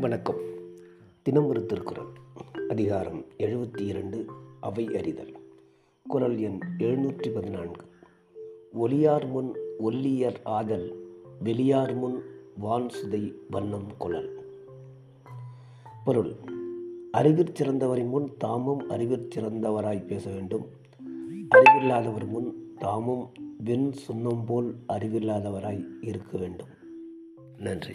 வணக்கம். தினம் ஒரு திருக்குறள் அதிகாரம் எழுபத்தி இரண்டு அவை அறிதல். குரல் எண் எழுநூற்றி பதினான்கு. ஒளியார் முன் ஒல்லியர் ஆதல் வெளியார் முன் வான் சுதை வண்ணம் குழல் பொருள். அறிவிற் சிறந்தவரின் முன் தாமும் அறிவிற் சிறந்தவராய் பேச வேண்டும். அறிவில்லாதவர் முன் தாமும் வெண் சுண்ணம் போல் அறிவில்லாதவராய் இருக்க வேண்டும். நன்றி.